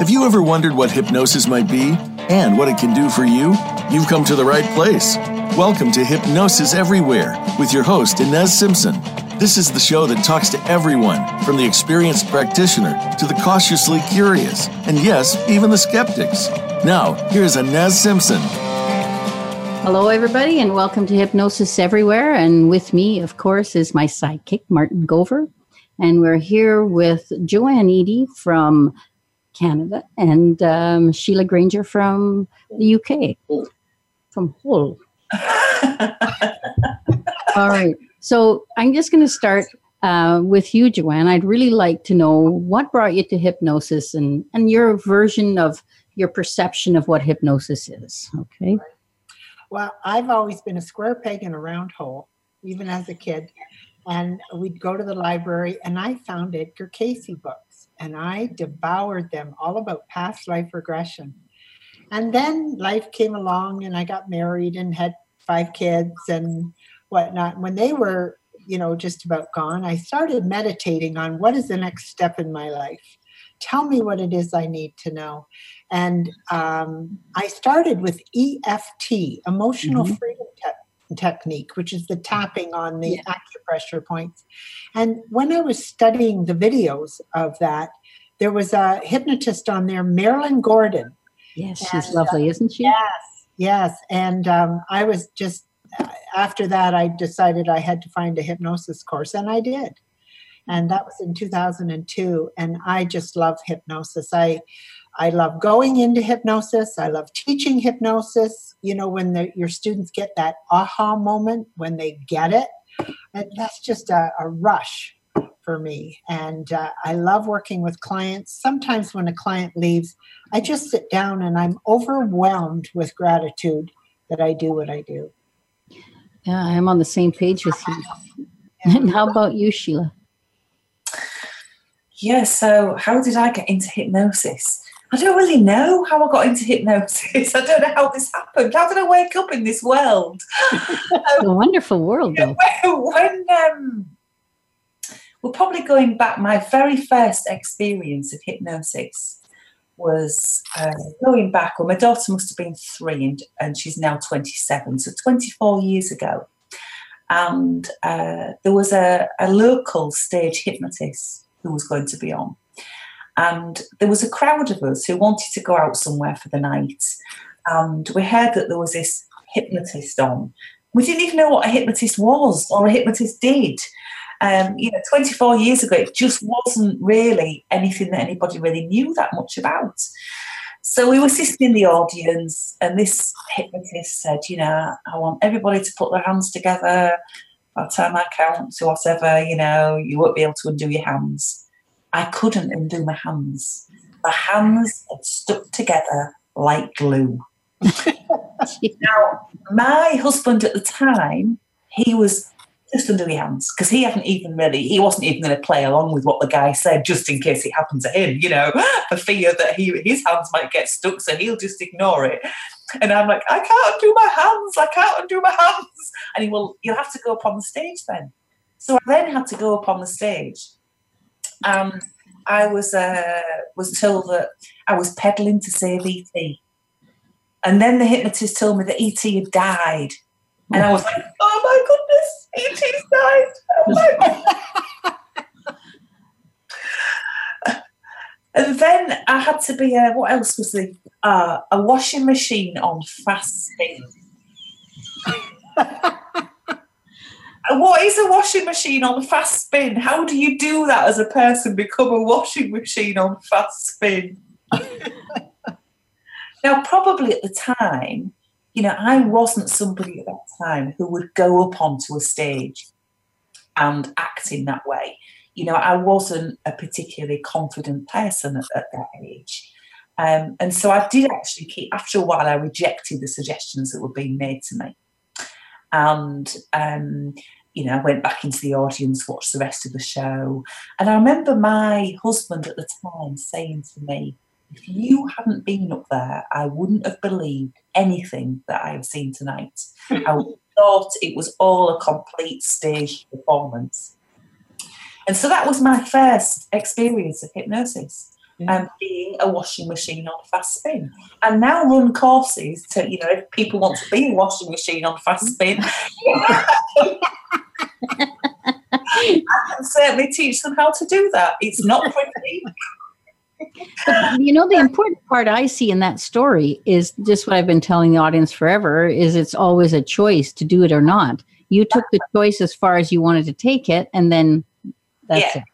Have you ever wondered what hypnosis might be and what it can do for you? You've come to the right place. Welcome to Hypnosis Everywhere with your host, Inez Simpson. This is the show that talks to everyone, from the experienced practitioner to the cautiously curious, and yes, even the skeptics. Now, here's Inez Simpson. Hello, everybody, and welcome to Hypnosis Everywhere. And with me, of course, is my sidekick, Martin Gover. And we're here with Joanne Eady from Canada and um, Sheila Granger from the UK, from Hull. All right. So I'm just going to start uh, with you, Joanne. I'd really like to know what brought you to hypnosis and, and your version of your perception of what hypnosis is. Okay. Well, I've always been a square peg in a round hole, even as a kid. And we'd go to the library, and I found Edgar Cayce books, and I devoured them all about past life regression. And then life came along, and I got married and had five kids and whatnot. When they were, you know, just about gone, I started meditating on what is the next step in my life. Tell me what it is I need to know. And um, I started with EFT, emotional mm-hmm. freedom te- technique, which is the tapping on the yeah. acupressure points. And when I was studying the videos of that, there was a hypnotist on there, Marilyn Gordon. Yes, she's and, lovely, uh, isn't she? Yes, yes. And um, I was just, after that, I decided I had to find a hypnosis course, and I did. And that was in 2002. And I just love hypnosis. I, I love going into hypnosis. I love teaching hypnosis. You know, when the, your students get that aha moment, when they get it, and that's just a, a rush for me. And uh, I love working with clients. Sometimes when a client leaves, I just sit down and I'm overwhelmed with gratitude that I do what I do. Yeah, I'm on the same page with you. And how about you, Sheila? Yeah, so how did I get into hypnosis? I don't really know how I got into hypnosis. I don't know how this happened. How did I wake up in this world? um, a wonderful world, though. When, um, we're probably going back, my very first experience of hypnosis was uh, going back. Well, my daughter must have been three, and, and she's now 27, so 24 years ago. And uh, there was a, a local stage hypnotist who was going to be on. And there was a crowd of us who wanted to go out somewhere for the night. And we heard that there was this hypnotist on. We didn't even know what a hypnotist was or a hypnotist did. Um, you know, 24 years ago, it just wasn't really anything that anybody really knew that much about. So we were sitting in the audience, and this hypnotist said, You know, I want everybody to put their hands together. By the time I count to whatever, you know, you won't be able to undo your hands. I couldn't undo my hands. My hands had stuck together like glue. now, my husband at the time, he was just under your hands because he hadn't even really, he wasn't even going to play along with what the guy said just in case it happened to him, you know, for fear that he his hands might get stuck, so he'll just ignore it. And I'm like, I can't undo my hands, I can't undo my hands. And he will, you'll have to go up on the stage then. So I then had to go up on the stage and I was uh, was told that I was peddling to save ET. And then the hypnotist told me that ET had died. And I was like, oh my goodness, ET's died. Oh and then I had to be, a, what else was the, uh, a washing machine on fast spin. what is a washing machine on fast spin? How do you do that as a person? Become a washing machine on fast spin. now, probably at the time, you know, I wasn't somebody at that time who would go up onto a stage and act in that way. You know, I wasn't a particularly confident person at, at that age. Um, and so I did actually keep, after a while, I rejected the suggestions that were being made to me. And um, you know, I went back into the audience, watched the rest of the show. And I remember my husband at the time saying to me, if you hadn't been up there, I wouldn't have believed anything that I have seen tonight. Hmm. I thought it was all a complete stage performance. And so that was my first experience of hypnosis. and being a washing machine on fast spin. And now run courses to, you know, if people want to be a washing machine on fast hmm. spin, I can certainly teach them how to do that. It's not pretty. You know the important part i see in that story is just what i've been telling the audience forever is it's always a choice to do it or not you took the choice as far as you wanted to take it and then that's yeah, it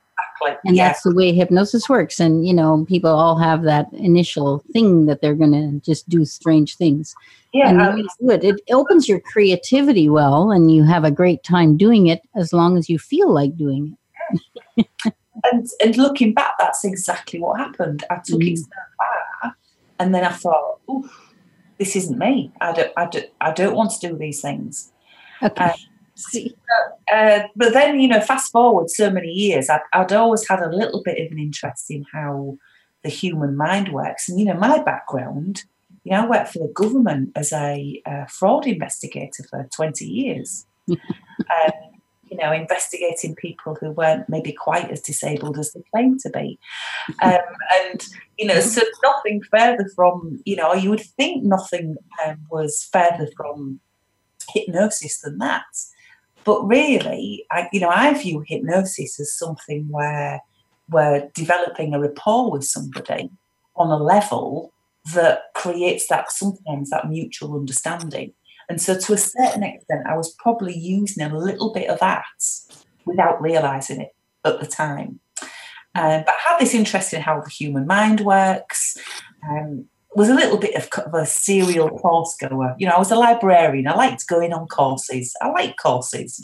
exactly. and yeah. that's the way hypnosis works and you know people all have that initial thing that they're going to just do strange things yeah, and um, you do it. it opens your creativity well and you have a great time doing it as long as you feel like doing it and and looking back, that's exactly what happened. I took it Mm. so far, and then I thought, "Oof, this isn't me. I don't, I don't, I don't want to do these things." okay Uh, see Uh, but then, you know, fast forward so many years, I'd, I'd always had a little bit of an interest in how the human mind works. And, you know, my background, you know, I worked for the government as a uh, fraud investigator for 20 years. um, you know, investigating people who weren't maybe quite as disabled as they claimed to be. Um, and, you know, so nothing further from, you know, you would think nothing um, was further from hypnosis than that. But really, I, you know, I view hypnosis as something where we're developing a rapport with somebody on a level that creates that sometimes that mutual understanding. And so, to a certain extent, I was probably using a little bit of that without realizing it at the time. Um, but I had this interest in how the human mind works. Um, was a little bit of, of a serial course goer. You know, I was a librarian. I liked going on courses. I like courses.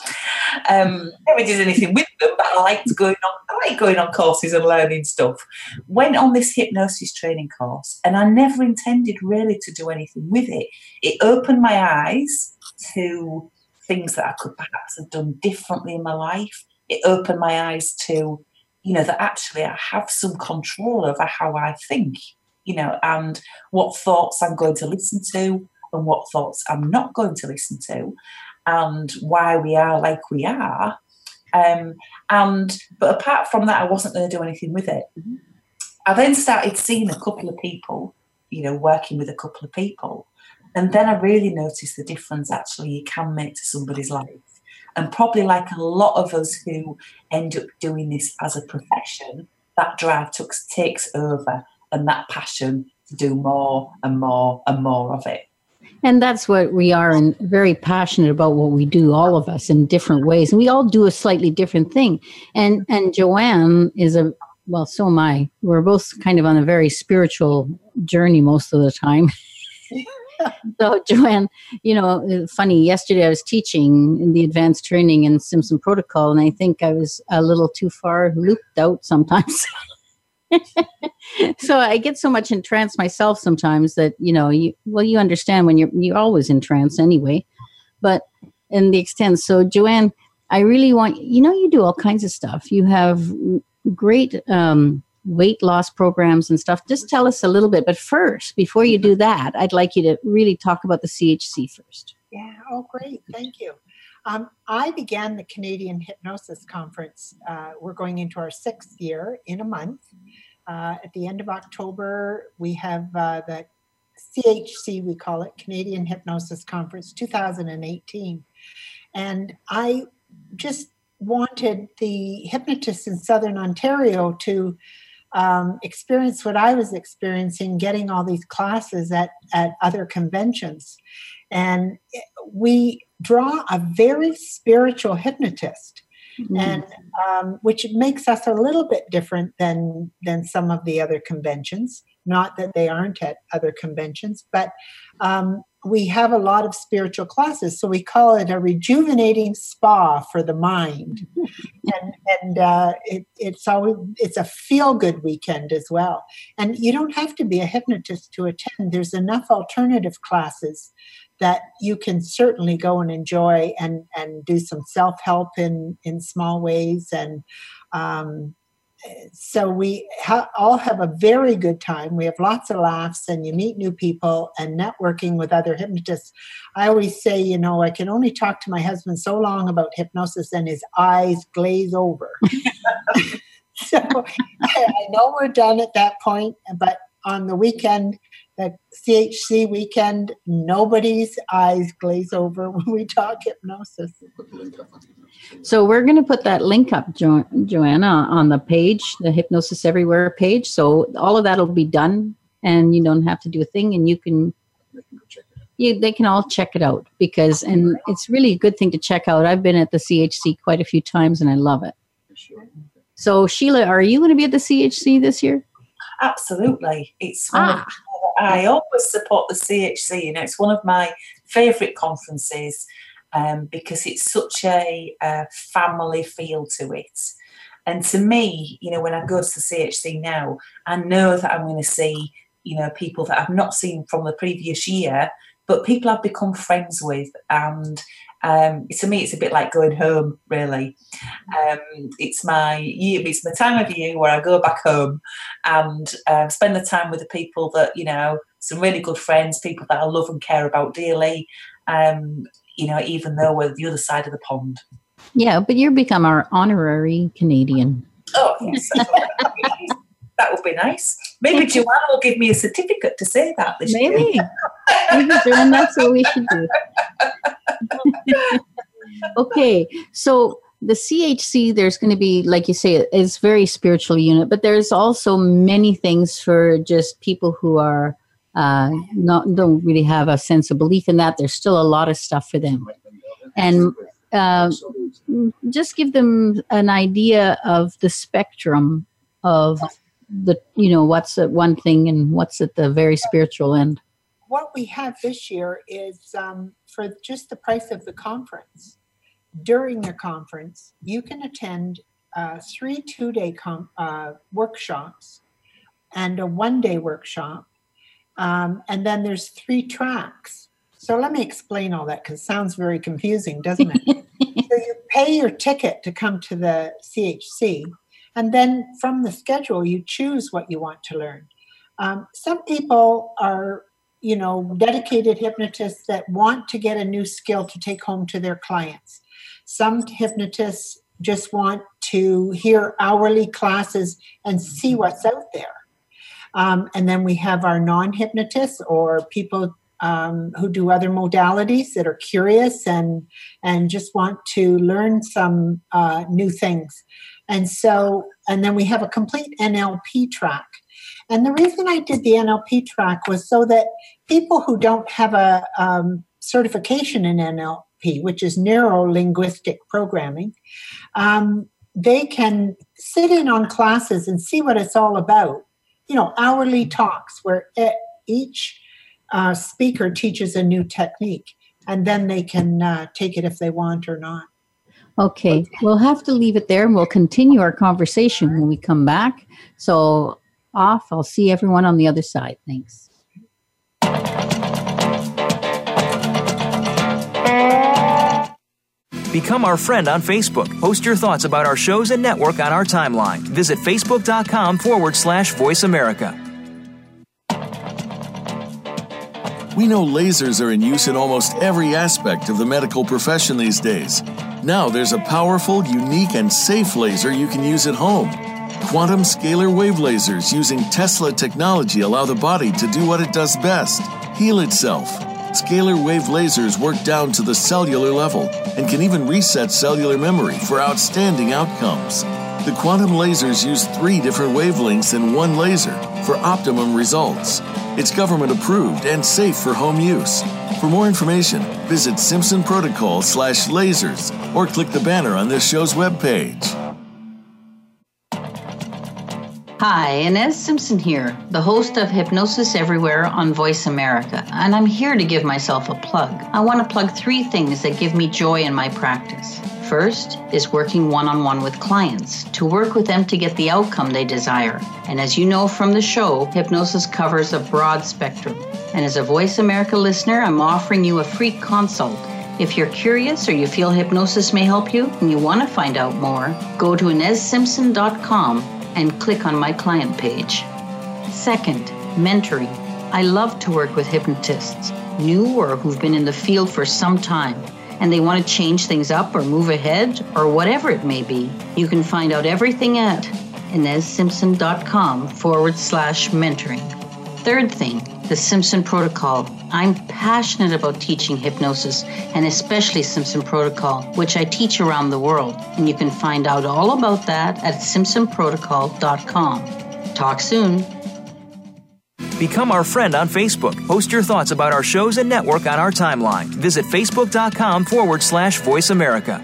Um, never did anything with them, but I liked going on. I like going on courses and learning stuff. Went on this hypnosis training course, and I never intended really to do anything with it. It opened my eyes to things that I could perhaps have done differently in my life. It opened my eyes to, you know, that actually I have some control over how I think you know, and what thoughts I'm going to listen to and what thoughts I'm not going to listen to, and why we are like we are. Um, and but apart from that, I wasn't going to do anything with it. I then started seeing a couple of people, you know, working with a couple of people, and then I really noticed the difference actually you can make to somebody's life. And probably like a lot of us who end up doing this as a profession, that drive took, takes over and that passion to do more and more and more of it. And that's what we are, and very passionate about what we do, all of us in different ways. And we all do a slightly different thing. And and Joanne is a well, so am I. We're both kind of on a very spiritual journey most of the time. so Joanne, you know, funny. Yesterday I was teaching in the advanced training in Simpson Protocol, and I think I was a little too far looped out sometimes. so I get so much in trance myself sometimes that you know you well you understand when you're you're always in trance anyway, but in the extent. So Joanne, I really want you know you do all kinds of stuff. You have great um, weight loss programs and stuff. Just tell us a little bit. But first, before you do that, I'd like you to really talk about the CHC first. Yeah. Oh, great. Thank you. Um, I began the Canadian Hypnosis Conference. Uh, we're going into our sixth year in a month. Uh, at the end of October, we have uh, the CHC, we call it Canadian Hypnosis Conference 2018. And I just wanted the hypnotists in Southern Ontario to um, experience what I was experiencing getting all these classes at, at other conventions. And we draw a very spiritual hypnotist. Mm-hmm. And um, which makes us a little bit different than than some of the other conventions. Not that they aren't at other conventions, but um, we have a lot of spiritual classes. So we call it a rejuvenating spa for the mind, and and uh, it, it's always it's a feel good weekend as well. And you don't have to be a hypnotist to attend. There's enough alternative classes that you can certainly go and enjoy and and do some self help in in small ways. And um, so we ha- all have a very good time. We have lots of laughs and you meet new people and networking with other hypnotists. I always say you know i can only talk to my husband so long about hypnosis and his eyes glaze over. So I know we're done at that point, but on the weekend, that CHC weekend, nobody's eyes glaze over when we talk hypnosis. So we're going to put that link up, jo- Joanna, on the page, the Hypnosis Everywhere page. So all of that will be done, and you don't have to do a thing, and you can. You, they can all check it out because, and it's really a good thing to check out. I've been at the CHC quite a few times, and I love it. So Sheila, are you going to be at the CHC this year? Absolutely, it's one Ah. of I always support the CHC. You know, it's one of my favourite conferences um, because it's such a, uh family feel to it. And to me, you know, when I go to the CHC now, I know that I'm going to see, you know, people that I've not seen from the previous year, but people I've become friends with. And um, to me, it's a bit like going home, really. Um, it's my year, it's my time of year where I go back home and um, spend the time with the people that you know some really good friends people that i love and care about dearly um, you know even though we're the other side of the pond Yeah, but you've become our honorary Canadian. oh yes that would be nice. That would be nice maybe joanna will give me a certificate to say that this Maybe. Maybe, Joanne, that's what we should do. okay, so the CHC, there's going to be, like you say, it's very spiritual unit, but there's also many things for just people who are uh, not don't really have a sense of belief in that. There's still a lot of stuff for them, and uh, just give them an idea of the spectrum of the you know what's at one thing and what's at the very spiritual end. What we have this year is um, for just the price of the conference. During the conference, you can attend uh, three two day com- uh, workshops and a one day workshop. Um, and then there's three tracks. So let me explain all that because it sounds very confusing, doesn't it? so you pay your ticket to come to the CHC, and then from the schedule, you choose what you want to learn. Um, some people are, you know, dedicated hypnotists that want to get a new skill to take home to their clients. Some hypnotists just want to hear hourly classes and see what's out there. Um, and then we have our non hypnotists or people um, who do other modalities that are curious and and just want to learn some uh, new things. And so, and then we have a complete NLP track. And the reason I did the NLP track was so that people who don't have a um, certification in NLP, which is neuro linguistic programming, um, they can sit in on classes and see what it's all about. You know, hourly talks where e- each uh, speaker teaches a new technique, and then they can uh, take it if they want or not. Okay, we'll have to leave it there and we'll continue our conversation when we come back. So, off, I'll see everyone on the other side. Thanks. Become our friend on Facebook. Post your thoughts about our shows and network on our timeline. Visit facebook.com forward slash voice America. We know lasers are in use in almost every aspect of the medical profession these days. Now there's a powerful, unique, and safe laser you can use at home. Quantum scalar wave lasers using Tesla technology allow the body to do what it does best heal itself. Scalar wave lasers work down to the cellular level and can even reset cellular memory for outstanding outcomes. The quantum lasers use three different wavelengths in one laser for optimum results. It's government approved and safe for home use. For more information, visit Simpson Protocol slash lasers or click the banner on this show's webpage. Hi, Inez Simpson here, the host of Hypnosis Everywhere on Voice America, and I'm here to give myself a plug. I want to plug three things that give me joy in my practice. First is working one on one with clients to work with them to get the outcome they desire. And as you know from the show, hypnosis covers a broad spectrum. And as a Voice America listener, I'm offering you a free consult. If you're curious or you feel hypnosis may help you and you want to find out more, go to InezSimpson.com and click on my client page. Second, mentoring. I love to work with hypnotists, new or who've been in the field for some time, and they want to change things up or move ahead or whatever it may be. You can find out everything at inezsimpson.com forward slash mentoring. Third thing, the Simpson Protocol. I'm passionate about teaching hypnosis and especially Simpson Protocol, which I teach around the world. And you can find out all about that at simpsonprotocol.com. Talk soon. Become our friend on Facebook. Post your thoughts about our shows and network on our timeline. Visit facebook.com forward slash voice America.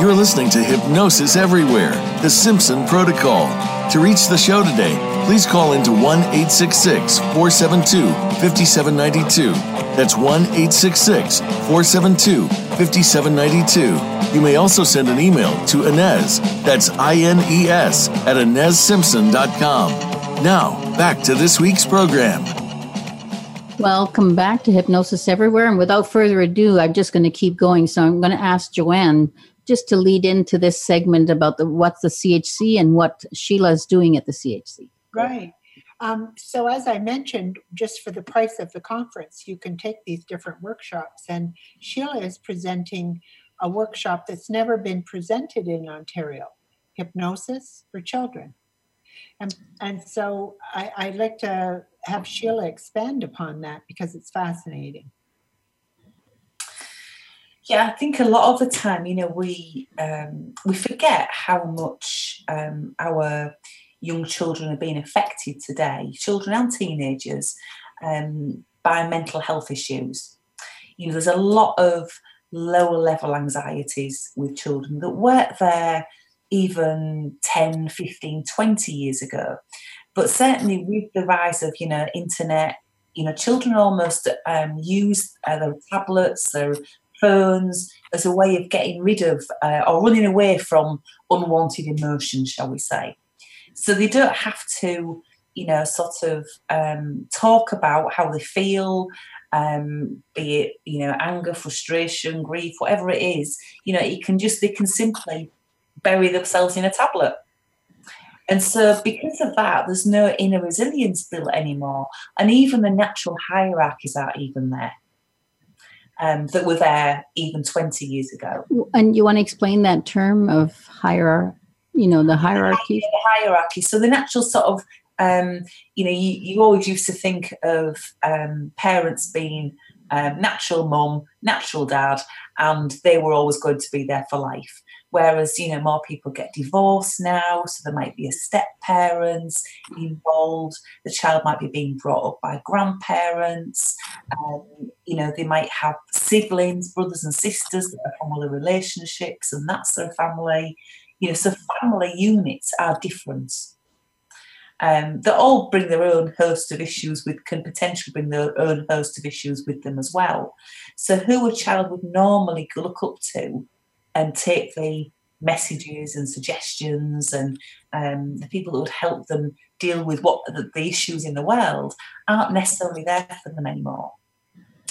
You're listening to Hypnosis Everywhere, the Simpson Protocol. To reach the show today, please call into 1 866 472 5792. That's 1 866 472 5792. You may also send an email to Inez, that's I N E S, at InezSimpson.com. Now, back to this week's program. Welcome back to Hypnosis Everywhere. And without further ado, I'm just going to keep going. So I'm going to ask Joanne just to lead into this segment about the what's the CHC and what Sheila's doing at the CHC. Right. Um, so, as I mentioned, just for the price of the conference, you can take these different workshops. And Sheila is presenting a workshop that's never been presented in Ontario hypnosis for children. And, and so, I, I'd like to have Sheila expand upon that because it's fascinating. Yeah, I think a lot of the time, you know, we um, we forget how much um, our young children are being affected today, children and teenagers, um, by mental health issues. You know, there's a lot of lower level anxieties with children that weren't there even 10, 15, 20 years ago. But certainly with the rise of, you know, internet, you know, children almost um, use uh, their tablets, their phones as a way of getting rid of uh, or running away from unwanted emotions, shall we say. So they don't have to, you know, sort of um, talk about how they feel, um, be it, you know, anger, frustration, grief, whatever it is. You know, it can just, they can simply bury themselves in a tablet. And so, because of that, there's no inner resilience built anymore. And even the natural hierarchies aren't even there um, that were there even 20 years ago. And you want to explain that term of hierarchy, you know, the hierarchy? The hierarchy. So the natural sort of, um, you know, you, you always used to think of um, parents being um, natural mum, natural dad, and they were always going to be there for life. Whereas, you know, more people get divorced now, so there might be a step parents involved. The child might be being brought up by grandparents. Um, you know, they might have siblings, brothers and sisters that are from other relationships, and that's their family. You know, so family units are different. Um, they all bring their own host of issues with can potentially bring their own host of issues with them as well. So who a child would normally look up to and take the messages and suggestions and um, the people that would help them deal with what the, the, issues in the world aren't necessarily there for them anymore.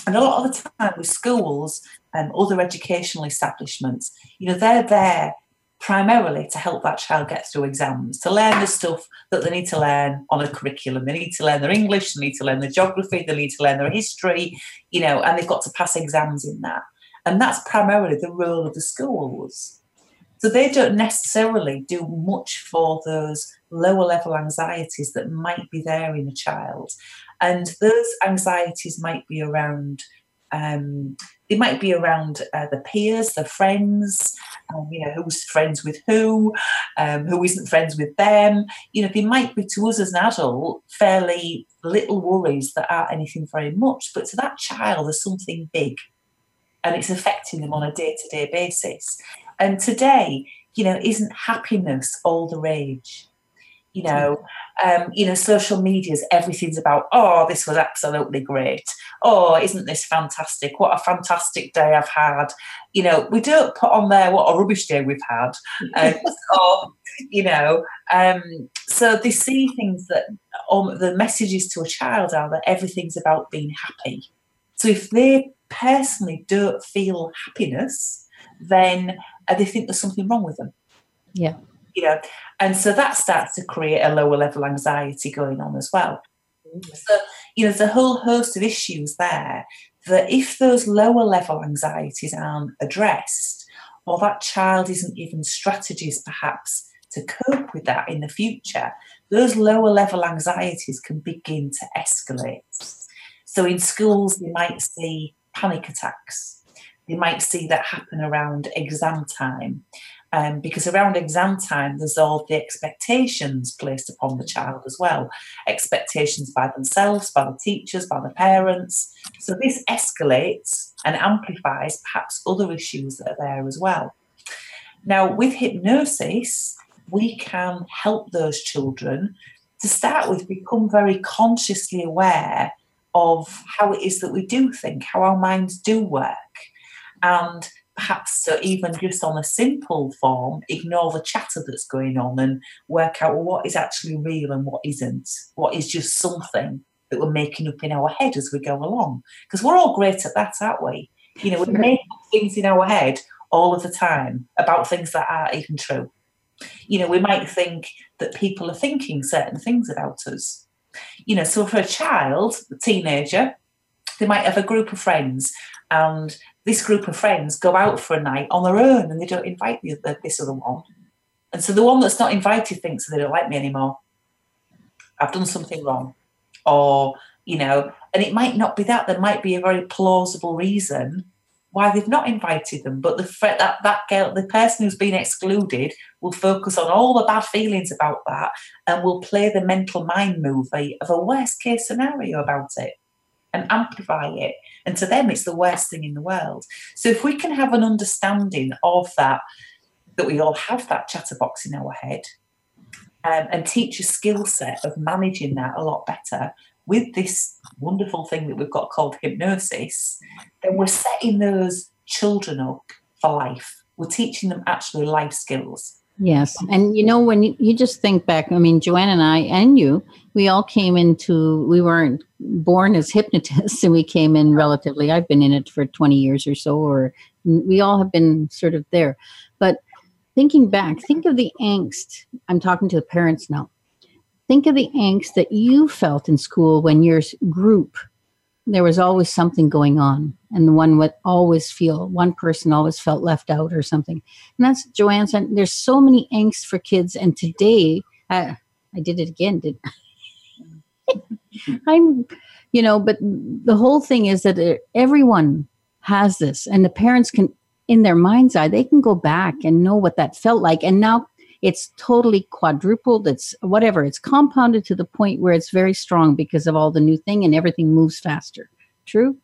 And a lot of the time with schools and other educational establishments, you know, they're there primarily to help that child get through exams, to learn the stuff that they need to learn on a curriculum. They need to learn their English, they need to learn their geography, they need to learn their history, you know, and they've got to pass exams in that. And that's primarily the role of the schools. So they don't necessarily do much for those lower level anxieties that might be there in a child. And those anxieties might be around, um, they might be around uh, the peers, the friends, um, you know, who's friends with who, um, who isn't friends with them. You know, they might be to us as an adult fairly little worries that aren't anything very much, but to that child, there's something big and it's affecting them on a day to day basis. And today, you know, isn't happiness all the rage? You know, um, you know, social medias, everything's about, oh, this was absolutely great. Oh, isn't this fantastic? What a fantastic day I've had. You know, we don't put on there what a rubbish day we've had. Um, or, you know, um, so they see things that um, the messages to a child are that everything's about being happy. So if they personally don't feel happiness, then uh, they think there's something wrong with them. Yeah. You know, and so that starts to create a lower level anxiety going on as well. Mm. So, you know, there's a whole host of issues there that if those lower level anxieties aren't addressed, or that child isn't given strategies perhaps to cope with that in the future, those lower level anxieties can begin to escalate. So in schools, you might see panic attacks. You might see that happen around exam time. Um, because around exam time, there's all the expectations placed upon the child as well expectations by themselves, by the teachers, by the parents. So this escalates and amplifies perhaps other issues that are there as well. Now, with hypnosis, we can help those children to start with become very consciously aware of how it is that we do think, how our minds do work. And perhaps so even just on a simple form, ignore the chatter that's going on and work out what is actually real and what isn't, what is just something that we're making up in our head as we go along. Because we're all great at that, aren't we? You know, we make things in our head all of the time about things that aren't even true. You know, we might think that people are thinking certain things about us. You know, so for a child, a teenager, they might have a group of friends and this group of friends go out for a night on their own and they don't invite the, the, this other one. And so the one that's not invited thinks they don't like me anymore. I've done something wrong. Or, you know, and it might not be that. There might be a very plausible reason why they've not invited them. But the that that girl, the person who's been excluded, will focus on all the bad feelings about that and will play the mental mind movie of a worst case scenario about it and amplify it. And to them, it's the worst thing in the world. So if we can have an understanding of that, that we all have that chatterbox in our head, um, and teach a skill set of managing that a lot better with this wonderful thing that we've got called hypnosis, then we're setting those children up for life. We're teaching them actually life skills. Yes. And you know, when you, you, just think back, I mean, Joanne and I and you, we all came into, we weren't born as hypnotists and we came in relatively, I've been in it for 20 years or so, or we all have been sort of there. But thinking back, think of the angst. I'm talking to the parents now. Think of the angst that you felt in school when your group there was always something going on and the one would always feel one person always felt left out or something. And that's joanne said there's so many angst for kids and today i, I did it again did i'm you know but the whole thing is that uh, everyone has this and the parents can in their mind's eye they can go back and know what that felt like and now it's totally quadrupled. It's whatever. It's compounded to the point where it's very strong because of all the new thing and everything moves faster. True?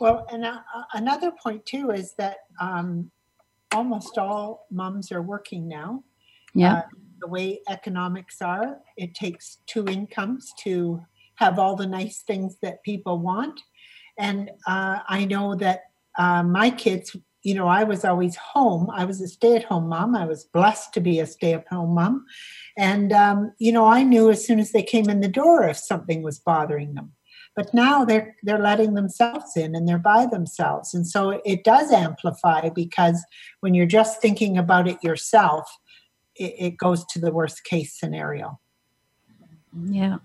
Well and uh, uh, another point too is that um, almost all moms are working now. Yeah. Uh, the way economics are it takes two incomes to have all the nice things that people want. And uh, i know that uh, my kids you know, I was always home. I was a stay at home mom. I was blessed to be a stay at home mom. And, um, you know, I knew as soon as they came in the door if something was bothering them. But now they're they're letting themselves in and they're by themselves. And so it does amplify because when you're just thinking about it yourself, it, it goes to the worst case scenario. Yeah.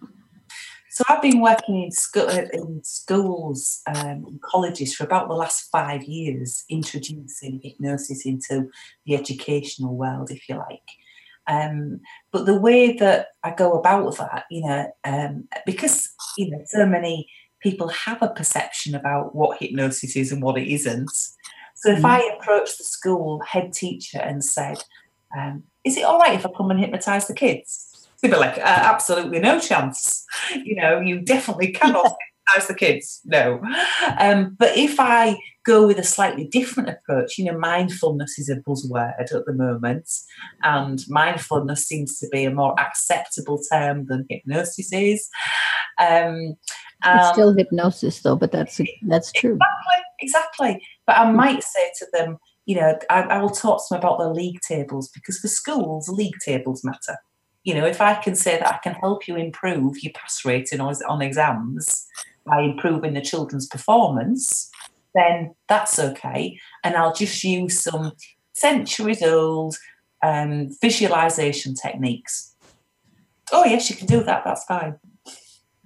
So I've been working in, sco- uh, in schools um, and colleges for about the last five years, introducing hypnosis into the educational world, if you like. Um, but the way that I go about that, you know, um, because you know, so many people have a perception about what hypnosis is and what it isn't. So if mm. I approached the school head teacher and said, um, "Is it all right if I come and hypnotise the kids?" They'd be like, uh, absolutely no chance. You know, you definitely cannot as the kids. No. Um, but if I go with a slightly different approach, you know, mindfulness is a buzzword at the moment, and mindfulness seems to be a more acceptable term than hypnosis is. Um, it's still hypnosis, though, but that's that's true. Exactly, exactly. But I might say to them, you know, I, I will talk to them about the league tables because for schools, league tables matter you know, if I can say that I can help you improve your pass rate on, on exams by improving the children's performance, then that's okay. And I'll just use some centuries old um, visualization techniques. Oh, yes, you can do that. That's fine.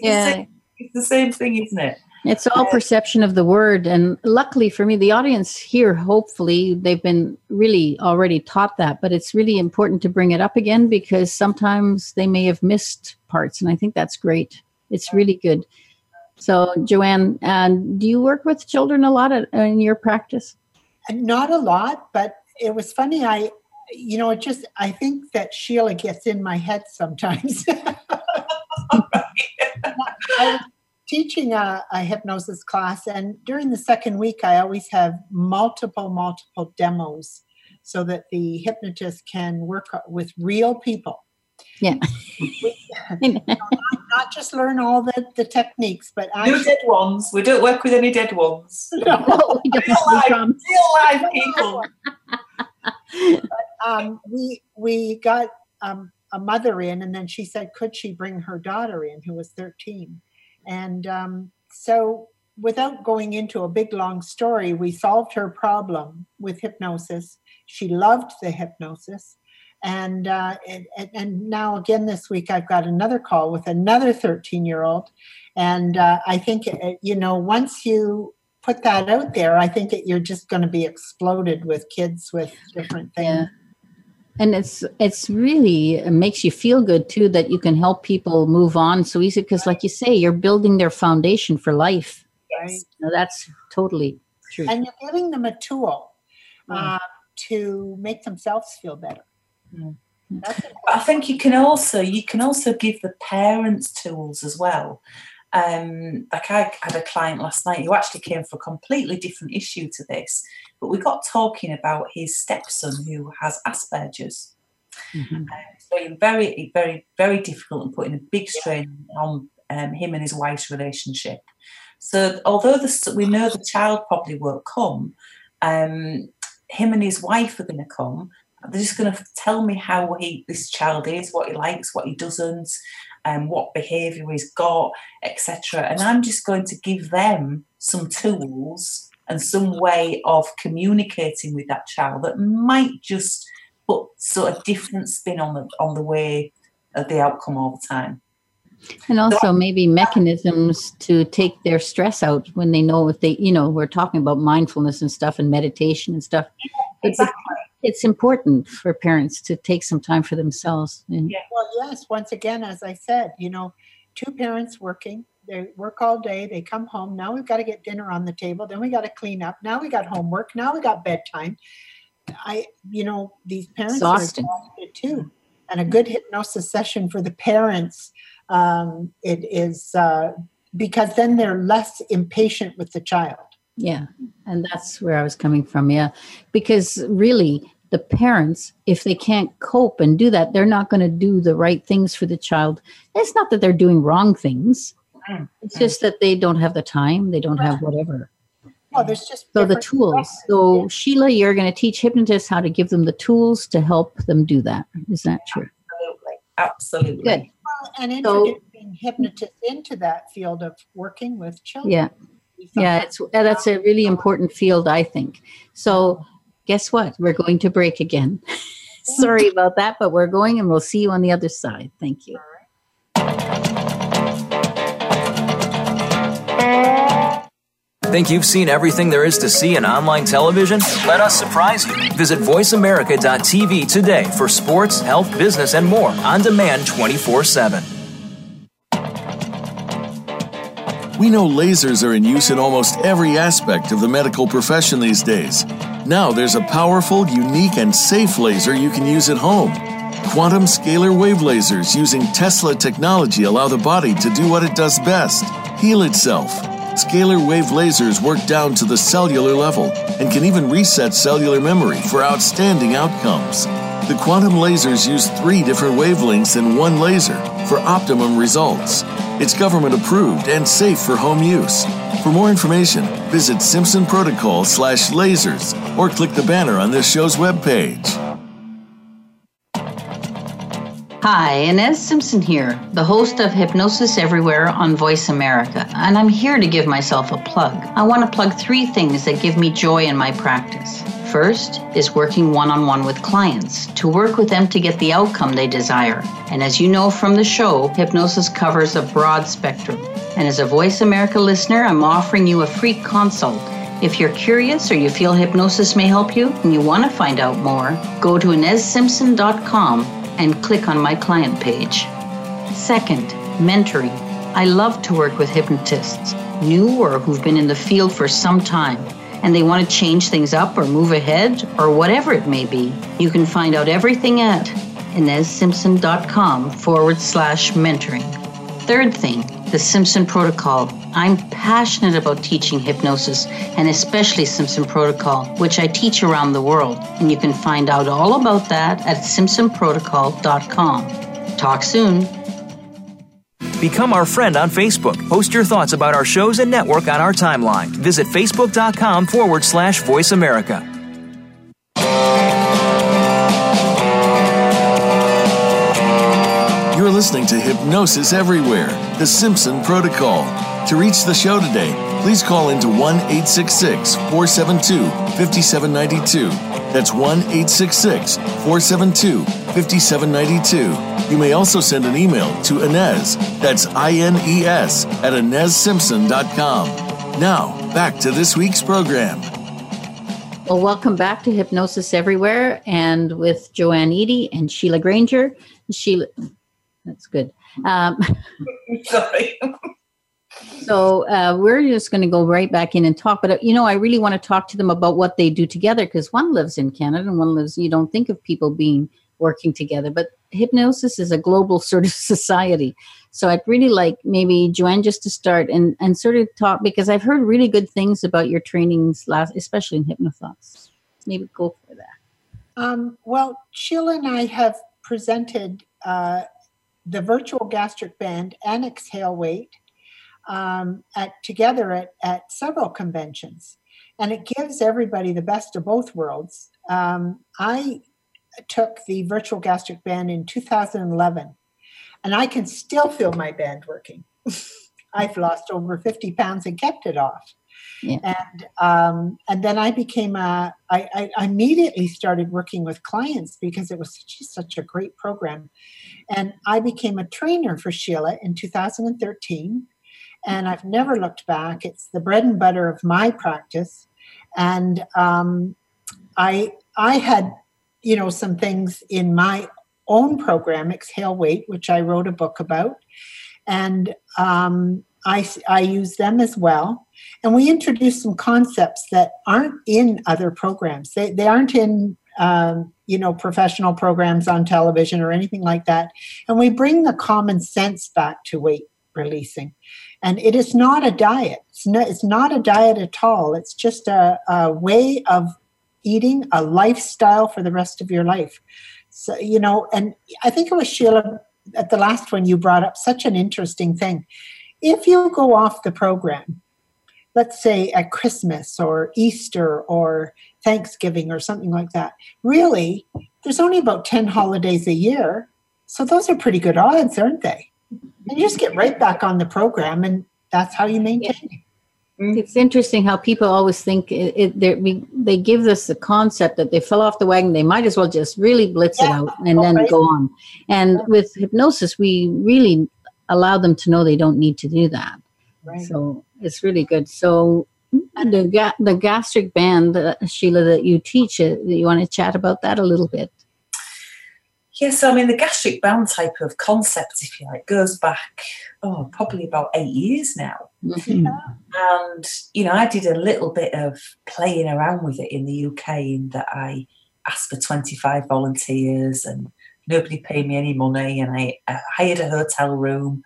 yeah. it's the same thing, isn't it? It's all perception of the word. And luckily for me, the audience here, hopefully, they've been really already taught that. But it's really important to bring it up again because sometimes they may have missed parts. And I think that's great. It's really good. So, Joanne, and do you work with children a lot in your practice? Not a lot, but it was funny. I, you know, it just, I think that Sheila gets in my head sometimes. I, teaching a, a, hypnosis class, and during the second week, I always have multiple, multiple demos so that the hypnotist can work with real people. Yeah. not, not, just learn all the, the techniques, but no dead ones. We don't work with any dead ones. No, we don't real, life, real life people. but, um, we we got um, a mother in, and then she said, could she bring her daughter in, who was thirteen? And um, so, without going into a big long story, we solved her problem with hypnosis. She loved the hypnosis. And, uh, and, and now again this week I've got another call with another 13 year old, and uh, I think uh, you know once you put that out there, I think that you're just going to be exploded with kids with different things. Yeah and it's it's really it makes you feel good too that you can help people move on so easy because like you say you're building their foundation for life yes. Now, that's totally true and you're giving them a tool mm. uh, to make themselves feel better mm. I think you can also you can also give the parents tools as well. Um, like I had a client last night who actually came for a completely different issue to this, but we got talking about his stepson who has Asperger's. Mm-hmm. Uh, very, very, very difficult and putting a big strain on um, him and his wife's relationship. So, although the, we know the child probably won't come, um, him and his wife are going to come. They're just going to tell me how he this child is, what he likes, what he doesn't, and um, what behaviour he's got, etc. And I'm just going to give them some tools and some way of communicating with that child that might just put sort of different spin on the on the way of the outcome all the time. And also so, maybe mechanisms to take their stress out when they know if they, you know, we're talking about mindfulness and stuff and meditation and stuff. Yeah, exactly. It's, important for parents to take some time for themselves. And, yeah. Well, yes. Once again, as I said, you know, two parents working, they work all day they come home now we've got to get dinner on the table then we got to clean up now we got homework now we got bedtime i you know these parents exhausted. are exhausted too and a good hypnosis session for the parents um, it is uh, because then they're less impatient with the child yeah and that's where i was coming from yeah because really the parents, if they can't cope and do that, they're not going to do the right things for the child. It's not that they're doing wrong things. Mm, it's just that they don't have the time, they don't have whatever. Well, there's just so the tools. So yeah. Sheila, you're going to teach hypnotists how to give them the tools to help them do that. Is that true? Absolutely, absolutely. Good. Well, and introducing so, hypnotists into that field of working with children. Yeah, yeah, it's uh, that's a really important field, I think. So, guess what? We're going to break again. Sorry about that, but we're going, and we'll see you on the other side. Thank you. Think you've seen everything there is to see in online television? Let us surprise you. Visit VoiceAmerica.tv today for sports, health, business, and more on demand 24 7. We know lasers are in use in almost every aspect of the medical profession these days. Now there's a powerful, unique, and safe laser you can use at home. Quantum scalar wave lasers using Tesla technology allow the body to do what it does best heal itself Scalar wave lasers work down to the cellular level and can even reset cellular memory for outstanding outcomes. The quantum lasers use three different wavelengths in one laser for optimum results. It's government approved and safe for home use. For more information, visit Simpson Protocol slash lasers or click the banner on this show's webpage. Hi, Inez Simpson here, the host of Hypnosis Everywhere on Voice America, and I'm here to give myself a plug. I want to plug three things that give me joy in my practice. First is working one on one with clients to work with them to get the outcome they desire. And as you know from the show, hypnosis covers a broad spectrum. And as a Voice America listener, I'm offering you a free consult. If you're curious or you feel hypnosis may help you and you want to find out more, go to InezSimpson.com and click on my client page. Second, mentoring. I love to work with hypnotists, new or who've been in the field for some time, and they want to change things up or move ahead or whatever it may be. You can find out everything at InezSimpson.com forward slash mentoring. Third thing, the Simpson Protocol. I'm passionate about teaching hypnosis and especially Simpson Protocol, which I teach around the world. And you can find out all about that at simpsonprotocol.com. Talk soon. Become our friend on Facebook. Post your thoughts about our shows and network on our timeline. Visit facebook.com forward slash voice America. You're listening to Hypnosis Everywhere, the Simpson Protocol. To reach the show today, please call into 1 866 472 5792. That's 1 866 472 5792. You may also send an email to Inez, that's I N E S, at InezSimpson.com. Now, back to this week's program. Well, welcome back to Hypnosis Everywhere and with Joanne Eady and Sheila Granger. Sheila, that's good. Um, Sorry. So uh, we're just going to go right back in and talk. But uh, you know, I really want to talk to them about what they do together because one lives in Canada and one lives. You don't think of people being working together, but hypnosis is a global sort of society. So I'd really like maybe Joanne just to start and and sort of talk because I've heard really good things about your trainings last, especially in hypnothoughts. Maybe go for that. Um, well, Sheila and I have presented uh, the virtual gastric band and exhale weight um, at together at, at several conventions, and it gives everybody the best of both worlds. Um, I took the virtual gastric band in 2011, and I can still feel my band working. I've lost over 50 pounds and kept it off. Yeah. And um, and then I became a. I, I immediately started working with clients because it was such, such a great program, and I became a trainer for Sheila in 2013, and I've never looked back. It's the bread and butter of my practice, and um, I I had you know some things in my own program, Exhale Weight, which I wrote a book about, and um, I I use them as well. And we introduced some concepts that aren't in other programs. They they aren't in um, you know professional programs on television or anything like that. And we bring the common sense back to weight releasing. And it is not a diet. It's not, it's not a diet at all. It's just a, a way of eating, a lifestyle for the rest of your life. So, you know, and I think it was Sheila at the last one you brought up such an interesting thing. If you go off the program, let's say at Christmas or Easter or Thanksgiving or something like that, really, there's only about 10 holidays a year. So those are pretty good odds, aren't they? And you just get right back on the program, and that's how you maintain it. It's interesting how people always think it, it we, they give this the concept that they fell off the wagon. They might as well just really blitz it out and then right. go on. And with hypnosis, we really allow them to know they don't need to do that. Right. So it's really good. So the ga- the gastric band, uh, Sheila, that you teach, uh, you want to chat about that a little bit? Yes, so I mean, the gastric band type of concept, if you like, goes back, oh, probably about eight years now. Mhm. And, you know, I did a little bit of playing around with it in the UK in that I asked for 25 volunteers and nobody paid me any money. And I, I hired a hotel room.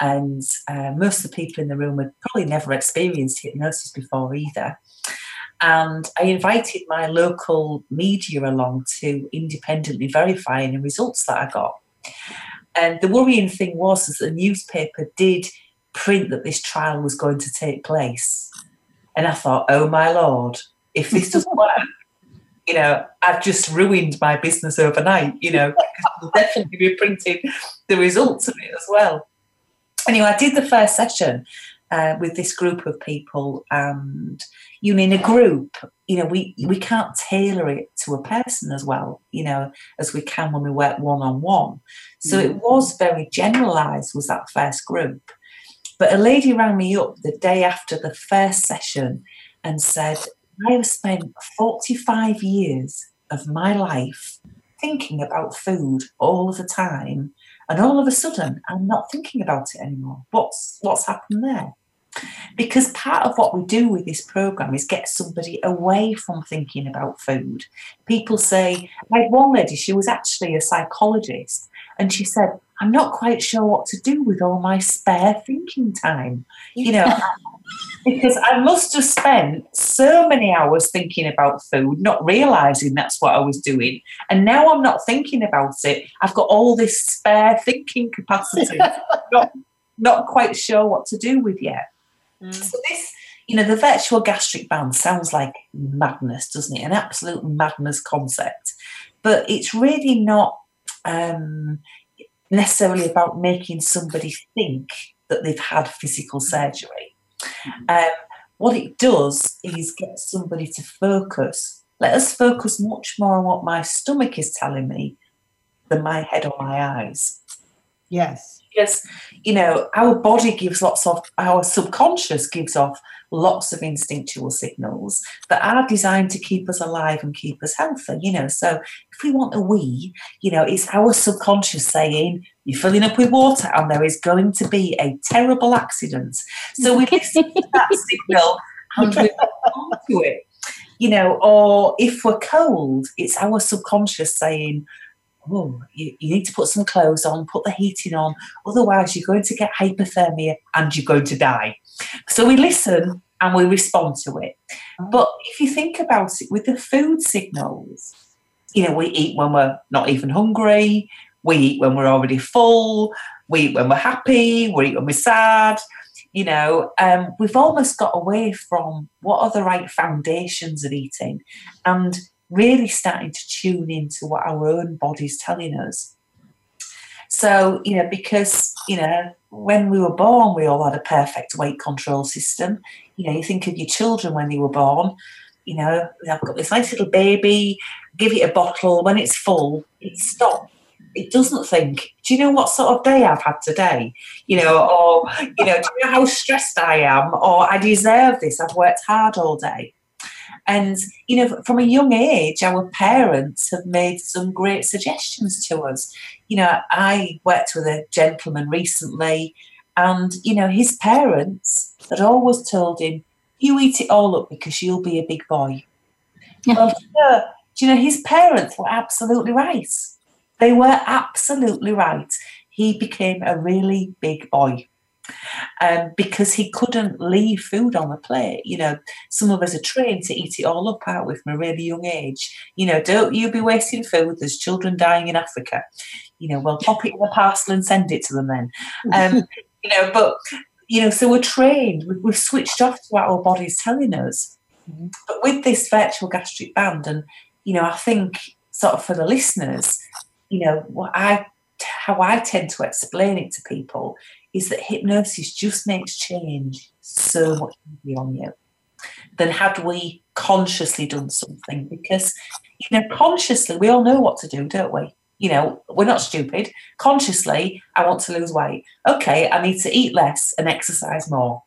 And uh, most of the people in the room had probably never experienced hypnosis before either. And I invited my local media along to independently verify any results that I got. And the worrying thing was is the newspaper did print that this trial was going to take place. And I thought, oh my lord, if this doesn't work, you know, I've just ruined my business overnight, you know, because we'll definitely be printing the results of it as well. Anyway, I did the first session uh, with this group of people, and you know, in a group, you know, we we can't tailor it to a person as well, you know, as we can when we work one on one. So it mm. was very generalised. Was that first group? But a lady rang me up the day after the first session and said, I have spent 45 years of my life thinking about food all the time. And all of a sudden, I'm not thinking about it anymore. What's what's happened there? Because part of what we do with this program is get somebody away from thinking about food. People say, I had one lady, she was actually a psychologist, and she said, I'm not quite sure what to do with all my spare thinking time. You know, because I must have spent so many hours thinking about food, not realizing that's what I was doing. And now I'm not thinking about it. I've got all this spare thinking capacity, not, not quite sure what to do with yet. Mm. So, this, you know, the virtual gastric band sounds like madness, doesn't it? An absolute madness concept. But it's really not. Um, necessarily about making somebody think that they've had physical surgery. Um, what it does is get somebody to focus. Let us focus much more on what my stomach is telling me than my head or my eyes. Yes. Because, you know, our body gives lots of, our subconscious gives off lots of instinctual signals that are designed to keep us alive and keep us healthy, you know. So if we want a wee, you know, it's our subconscious saying, you're filling up with water and there is going to be a terrible accident. So we listen to that signal and we on to it. You know, or if we're cold, it's our subconscious saying, oh, you, you, need to put some clothes on, put the heating on, otherwise you're going to get hypothermia and you're going to die. So we listen and we respond to it. Mm. But if you think about it with the food signals, you know, we eat when we're not even hungry, we eat when we're already full, we eat when we're happy, we eat when we're sad. You know, um, we've almost got away from what are the right foundations of eating and really starting to tune into what our own body's telling us. So, you know, because, you know, when we were born, we all had a perfect weight control system. You know, you think of your children when they were born, you know, I've got this nice little baby, give it a bottle, when it's full, it stops. It doesn't think, do you know what sort of day I've had today? You know, or, you know, do you know how stressed I am? Or I deserve this, I've worked hard all day. And, you know, from a young age, our parents have made some great suggestions to us. You know, I worked with a gentleman recently, and, you know, his parents had always told him, you eat it all up because you'll be a big boy. well, do you know, his parents were absolutely right. They were absolutely right. He became a really big boy um, because he couldn't leave food on the plate. You know, some of us are trained to eat it all up, aren't we, from a really young age? You know, don't you be wasting food. There's children dying in Africa. You know, well, pop it in a parcel and send it to them then. Um, you know, but, you know, so we're trained. We've, we've switched off to what our body's telling us. Mm-hmm. But with this virtual gastric band, and, you know, I think sort of for the listeners, you know, what I how I tend to explain it to people is that hypnosis just makes change so much easier on you than had we consciously done something. Because, you know, consciously, we all know what to do, don't we? You know, we're not stupid. Consciously, I want to lose weight. Okay, I need to eat less and exercise more.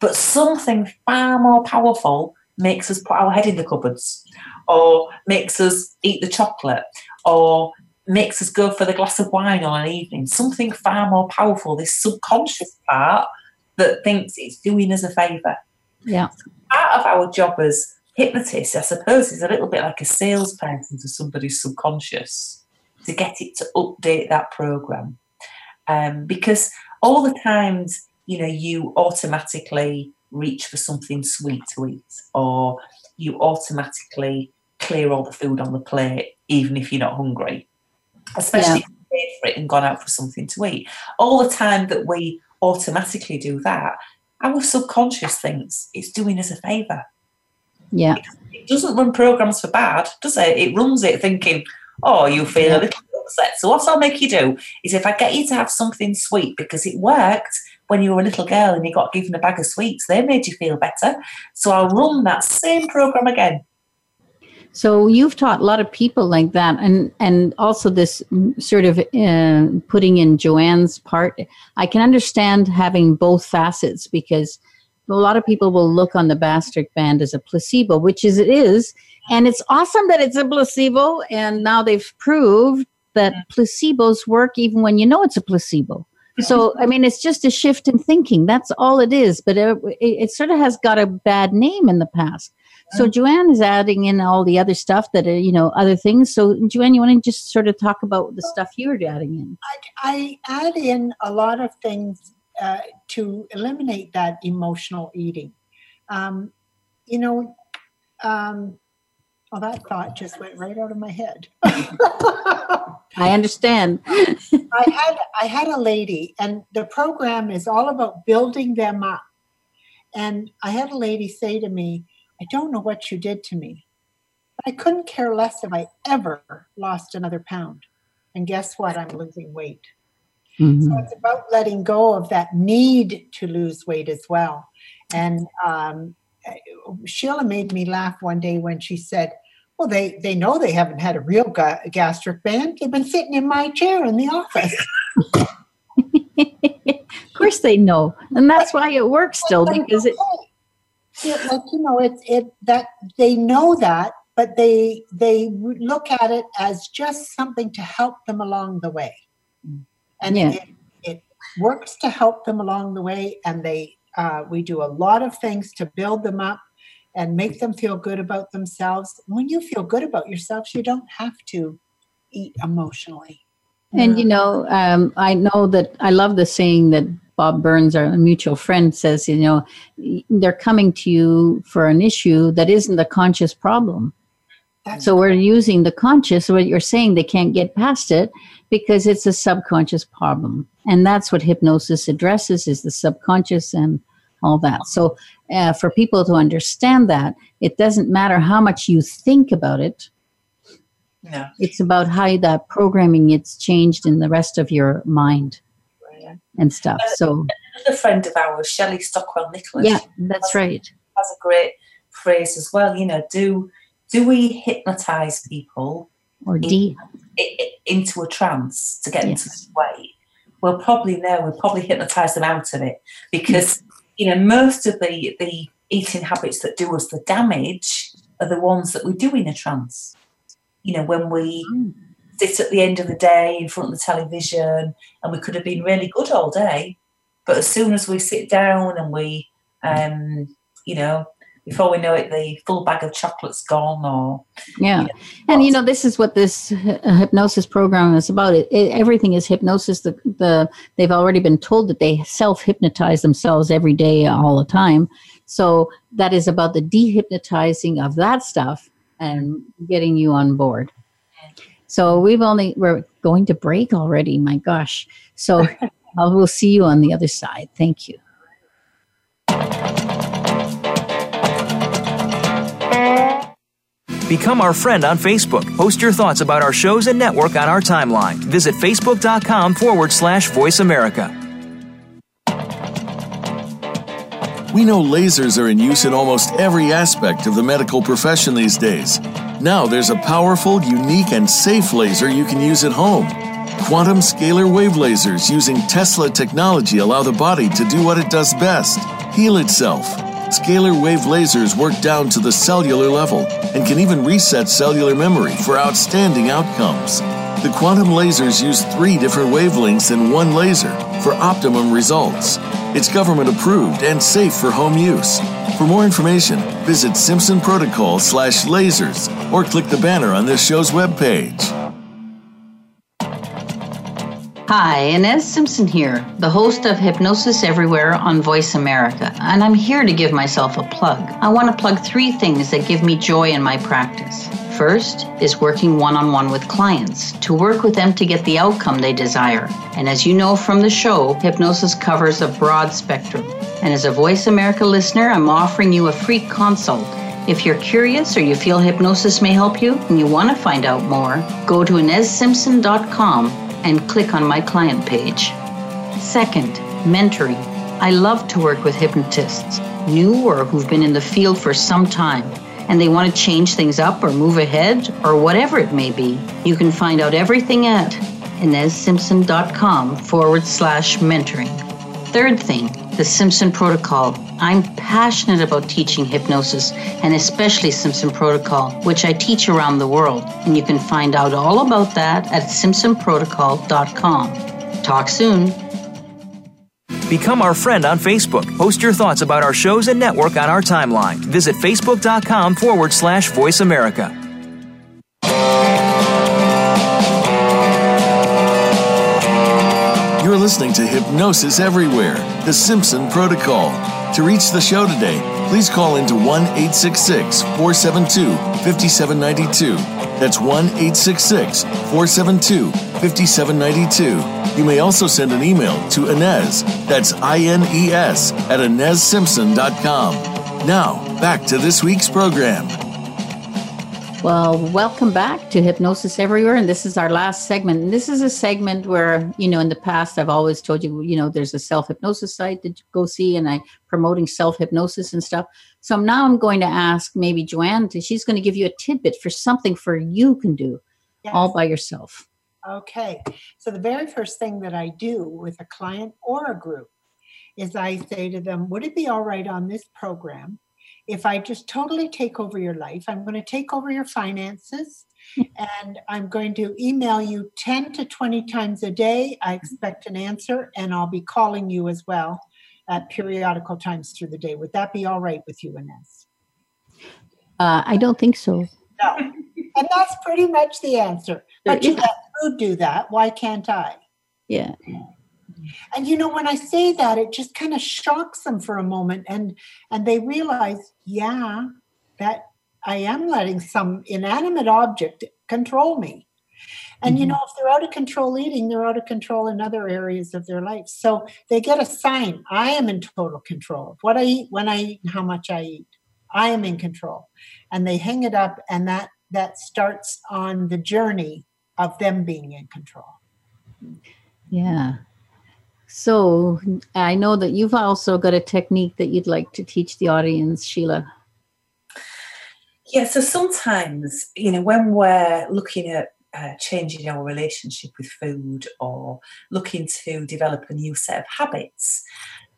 But something far more powerful makes us put our head in the cupboards or makes us eat the chocolate or makes us go for the glass of wine on an evening. Something far more powerful, this subconscious part that thinks it's doing us a favour. Yeah. Part of our job as hypnotists, I suppose, is a little bit like a salesperson to somebody's subconscious to get it to update that program. Um, because all the times, you know, you automatically reach for something sweet to eat, or you automatically clear all the food on the plate, even if you're not hungry especially yeah. if paid for it and gone out for something to eat. All the time that we automatically do that, our subconscious thinks it's doing us a favour. Yeah. It, it, doesn't run programs for bad, does it? It runs it thinking, oh, you feel yeah. a little upset. So what I'll make you do is if I get you to have something sweet because it worked when you were a little girl and you got given a bag of sweets, they made you feel better. So I'll run that same program again. So you've taught a lot of people like that, and and also this sort of uh, putting in Joanne's part. I can understand having both facets because a lot of people will look on the gastric band as a placebo, which is it is, and it's awesome that it's a placebo. And now they've proved that placebos work even when you know it's a placebo. So, I mean, it's just a shift in thinking. That's all it is. But it, it, it sort of has got a bad name in the past. So, Joanne is adding in all the other stuff that, are, you know, other things. So, Joanne, you want to just sort of talk about the stuff you're adding in? I, I add in a lot of things uh, to eliminate that emotional eating. Um, you know, um, well, that thought just went right out of my head. I understand. I had I had a lady, and the program is all about building them up. And I had a lady say to me, "I don't know what you did to me, but I couldn't care less if I ever lost another pound." And guess what? I'm losing weight. Mm-hmm. So it's about letting go of that need to lose weight as well. And um, Sheila made me laugh one day when she said, well, they, they know they haven't had a real ga- gastric band. They've been sitting in my chair in the office. of course they know. And that's why it works still because it, it like you know it's it that they know that but they they look at it as just something to help them along the way and yeah. it, it works to help them along the way and they uh, we do a lot of things to build them up and make them feel good about themselves. When you feel good about yourselves, you don't have to eat emotionally. And you know, um, I know that I love the saying that Bob Burns, our mutual friend, says, you know, they're coming to you for an issue that isn't a conscious problem. That's so we're using the conscious, what you're saying, they can't get past it because it's a subconscious problem. And that's what hypnosis addresses is the subconscious and all that. So, uh, for people to understand that, it doesn't matter how much you think about it. No. It's about how that programming gets changed in the rest of your mind. And stuff. Uh, so, another friend of ours, Shelley Stockwell Nicholas. Yeah, that's has, right. Has a great phrase as well. You know, do do we hypnotize people or in, into a trance to get yes. into the way? Well, probably no. We probably hypnotize them out of it because you know, most of the, the eating habits that do us the damage are the ones that we do in a trance. You know, when we mm. Sit at the end of the day in front of the television and we could have been really good all day, but as soon as we sit down and we, um, you know, before we know it, the full bag of chocolate's gone. Or yeah, you know, and you know this is what this hypnosis program is about. It, it, everything is hypnosis. The the they've already been told that they self hypnotize themselves every day, all the time. So that is about the dehypnotizing of that stuff and getting you on board. So we've only we're going to break already. My gosh. So I will see you on the other side. Thank you. Become our friend on Facebook. Post your thoughts about our shows and network on our timeline. Visit facebook.com forward slash voice America. We know lasers are in use in almost every aspect of the medical profession these days. Now there's a powerful, unique, and safe laser you can use at home. Quantum scalar wave lasers using Tesla technology allow the body to do what it does best heal itself Scalar wave lasers work down to the cellular level and can even reset cellular memory for outstanding outcomes. The quantum lasers use three different wavelengths in one laser for optimum results. It's government approved and safe for home use. For more information, visit Simpson Protocol slash lasers or click the banner on this show's webpage. Hi, Inez Simpson here, the host of Hypnosis Everywhere on Voice America, and I'm here to give myself a plug. I want to plug three things that give me joy in my practice. First is working one on one with clients to work with them to get the outcome they desire. And as you know from the show, hypnosis covers a broad spectrum. And as a Voice America listener, I'm offering you a free consult. If you're curious or you feel hypnosis may help you and you want to find out more, go to InezSimpson.com and click on my client page. Second, mentoring. I love to work with hypnotists, new or who've been in the field for some time, and they want to change things up or move ahead or whatever it may be. You can find out everything at inezsimpson.com forward slash mentoring. Third thing, the Simpson Protocol. I'm passionate about teaching hypnosis and especially Simpson Protocol, which I teach around the world. And you can find out all about that at simpsonprotocol.com. Talk soon. Become our friend on Facebook. Post your thoughts about our shows and network on our timeline. Visit facebook.com forward slash voice America. You're listening to Hypnosis Everywhere, The Simpson Protocol. To reach the show today, please call into 1 866 472 5792. That's 1 866 472 5792. You may also send an email to Inez, that's I N E S, at InezSimpson.com. Now, back to this week's program. Well, welcome back to Hypnosis Everywhere. And this is our last segment. And this is a segment where, you know, in the past, I've always told you, you know, there's a self hypnosis site that you go see, and I promoting self hypnosis and stuff. So now I'm going to ask maybe Joanne, to, she's going to give you a tidbit for something for you can do Yes. all by yourself. Okay. So the very first thing that I do with a client or a group is I say to them, Would it be all right on this program if I just totally take over your life? I'm going to take over your finances and I'm going to email you 10 to 20 times a day. I expect an answer and I'll be calling you as well at periodical times through the day. Would that be all right with you, Inez? Uh, I don't think so. No. and that's pretty much the answer. But you Food do that. Why can't I? Yeah. And you know, when I say that, it just kind of shocks them for a moment, and and they realize, yeah, that I am letting some inanimate object control me. And you mm-hmm. know, if they're out of control eating, they're out of control in other areas of their life. So they get a sign: I am in total control of what I eat, when I eat, and how much I eat. I am in control, and they hang it up, and that that starts on the journey of them being in control. Yeah. So I know that you've also got a technique that you'd like to teach the audience, Sheila. Yeah, so sometimes, you know, when we're looking at uh, changing our relationship with food or looking to develop a new set of habits,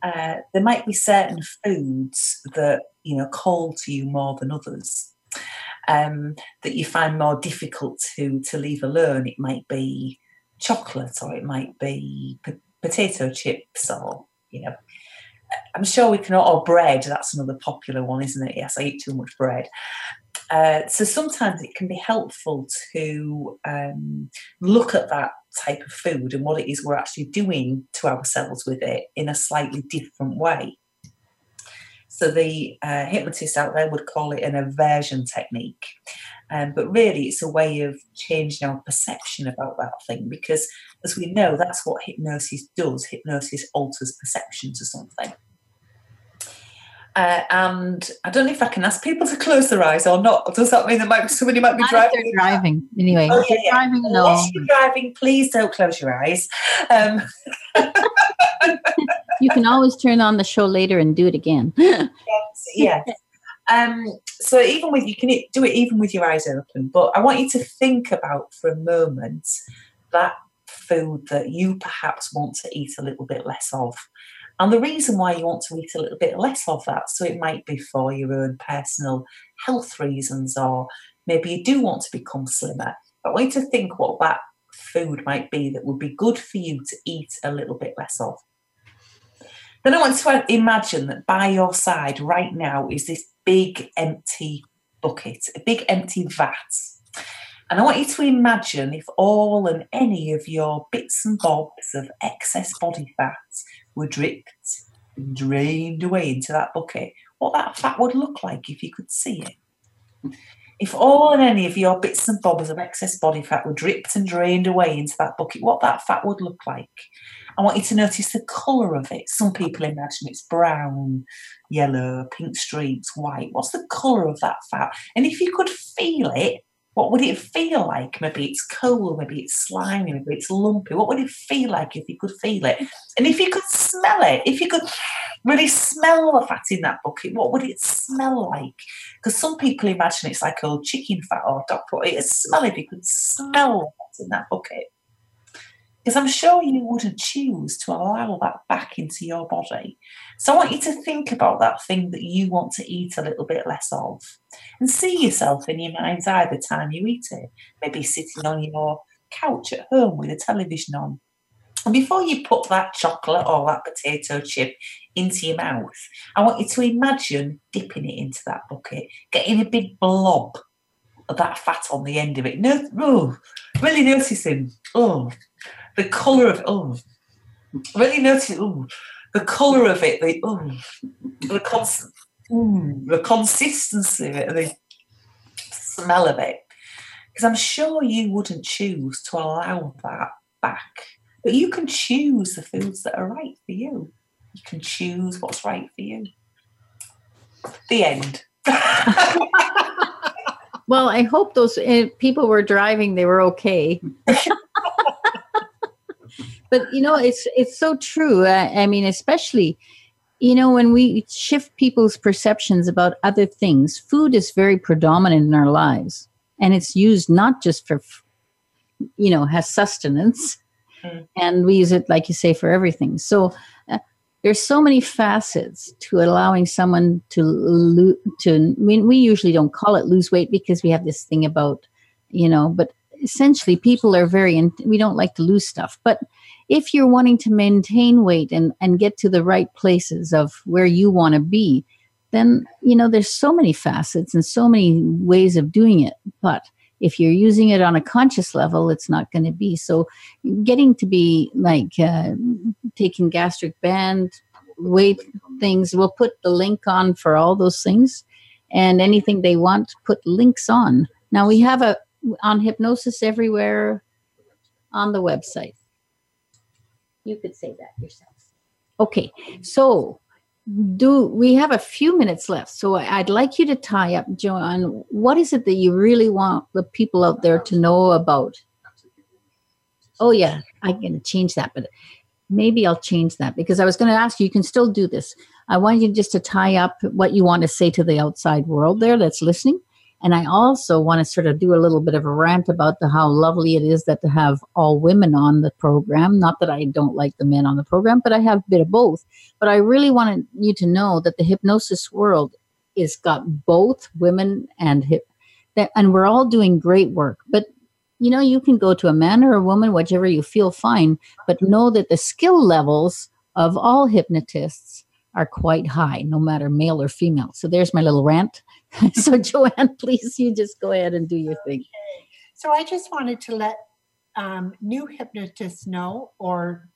uh, there might be certain foods that, you know, call to you more than others. Um, that you find more difficult to to leave alone. It might be chocolate, or it might be po- potato chips, or you know, I'm sure we can. Or bread. That's another popular one, isn't it? Yes, I eat too much bread. Uh, so sometimes it can be helpful to um, look at that type of food and what it is we're actually doing to ourselves with it in a slightly different way. So the uh, hypnotists out there would call it an aversion technique. Um, but really, it's a way of changing our perception about that thing because, as we know, that's what hypnosis does. Hypnosis alters perception to something. Uh, and I don't know if I can ask people to close their eyes or not. Does that mean there might be somebody might be driving? driving. Anyway, Oh, if yeah, you're yeah. driving, no. Unless you're driving, please don't close your eyes. Um, You can always turn on the show later and do it again. yes. Um, so even with you can do it even with your eyes open, but I want you to think about for a moment that food that you perhaps want to eat a little bit less of. And the reason why you want to eat a little bit less of that, so it might be for your own personal health reasons, or maybe you do want to become slimmer. I want you to think what that food might be that would be good for you to eat a little bit less of. Then I want to imagine that by your side right now is this big empty bucket, a big empty vat. And I want you to imagine if all and any of your bits and bobs of excess body fat were dripped and drained away into that bucket, what that fat would look like if you could see it. If all and any of your bits and bobs of excess body fat were dripped and drained away into that bucket, what that fat would look like. I want you to notice the colour of it. Some people imagine it's brown, yellow, pink streaks, white. What's the colour of that fat? And if you could feel it, What would it feel like? Maybe it's cold, maybe it's slimy, maybe it's lumpy. What would it feel like if you could feel it? And if you could smell it, if you could really smell the fat in that bucket, what would it smell like? Because some people imagine it's like old chicken fat or dog fat. It'd smell if you could smell the fat in that bucket. Because I'm sure you wouldn't choose to allow that back into your body. So I want you to think about that thing that you want to eat a little bit less of and see yourself in your mind's eye the time you eat it. Maybe sitting on your couch at home with a television on. And before you put that chocolate or that potato chip into your mouth, I want you to imagine dipping it into that bucket, getting a big blob of that fat on the end of it. No, oh, really noticing. Oh, the colour of oh, really noticing, oh, the colour of it, the oh, the cons- mm, the consistency of it, the smell of it. Because I'm sure you wouldn't choose to allow that back, but you can choose the foods that are right for you. You can choose what's right for you. The end. well, I hope those uh, people were driving; they were okay. but you know it's it's so true I, I, mean especially you know when we shift people's perceptions about other things food is very predominant in our lives and it's used not just for you know has sustenance mm. and we use it like you say for everything so uh, there's so many facets to allowing someone to lose to I mean we usually don't call it lose weight because we have this thing about you know but essentially people are very we don't like to lose stuff but if you're wanting to maintain weight and, and get to the right places of where you want to be, then, you know, there's so many facets and so many ways of doing it. But if you're using it on a conscious level, it's not going to be. So, getting to be like uh, taking gastric band, weight things, we'll put the link on for all those things. And anything they want, put links on. Now, we have a on hypnosis everywhere on the website. You could say that yourself. Okay, so do we have a few minutes left? So I'd like you to tie up, Joanne. What is it that you really want the people out there to know about? Oh yeah, going to change that, but maybe I'll change that because I was going to ask you. You can still do this. I want you just to tie up what you want to say to the outside world there that's listening, and I also want to sort of do a little bit of a rant about the how lovely it is that to have all women on the program. Not that I don't like the men on the program, but I have a bit of both. But I really wanted you to know that the hypnosis world is got both women and hip that and we're all doing great work. But you know, you can go to a man or a woman, whichever you feel fine, but know that the skill levels of all hypnotists are quite high, no matter male or female. So there's my little rant. so, Joanne, please, you just go ahead and do your thing. So, I just wanted to let um, new hypnotists know, or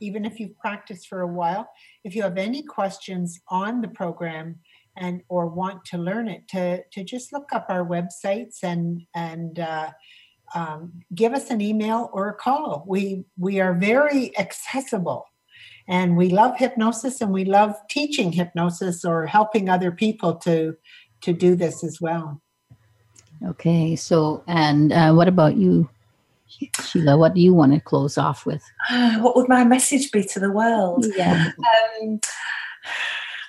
even if you've practiced for a while, if you have any questions on the program and or want to learn it, to to just look up our websites and and uh, um, give us an email or a call. We we are very accessible and we love hypnosis and we love teaching hypnosis or helping other people to to do this as well. Okay, so and uh, what about you, Sheila? What do you want to close off with? what would my message be to the world? Yeah. Um,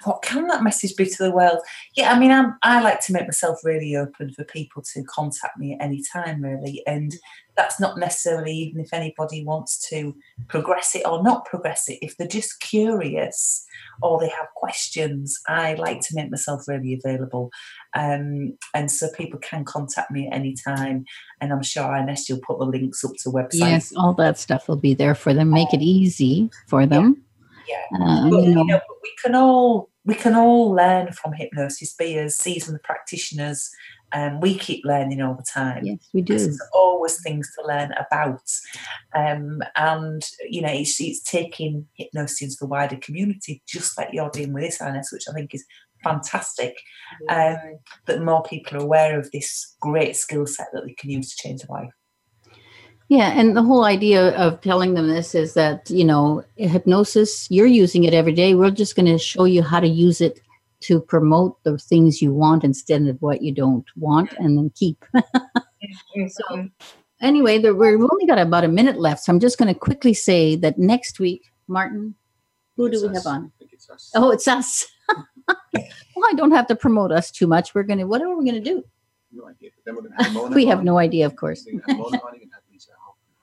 what can that message be to the world? Yeah, I mean, I'm, I like to make myself really open for people to contact me at any time, really. And that's not necessarily even if anybody wants to progress it or not progress it. If they're just curious or they have questions, I like to make myself really available. Um, and so people can contact me at any time. And I'm sure Inez, you'll put the links up to websites. Yes, all that stuff will be there for them. Make it easy for them. Yeah. Um, but, you know, we can all we can all learn from hypnosis, be as seasoned practitioners um, we keep learning all the time. Yes, we do. There's always things to learn about. Um, and, you know, it's, it's taking hypnosis into the wider community, just like you're doing with this, Inez, which I think is fantastic. Um, that more people are aware of this great skill set that they can use to change their life. Yeah, and the whole idea of telling them this is that, you know, hypnosis, you're using it every day. We're just going to show you how to use it to promote the things you want instead of what you don't want and then keep. so anyway, there, we've only got about a minute left, so I'm just going to quickly say that next week, Martin, who do we have on? Oh, it's us. well, I don't have to promote us too much. We're going to, what are we going to do? No idea. But then we're gonna have Mona We have on. no idea, of course.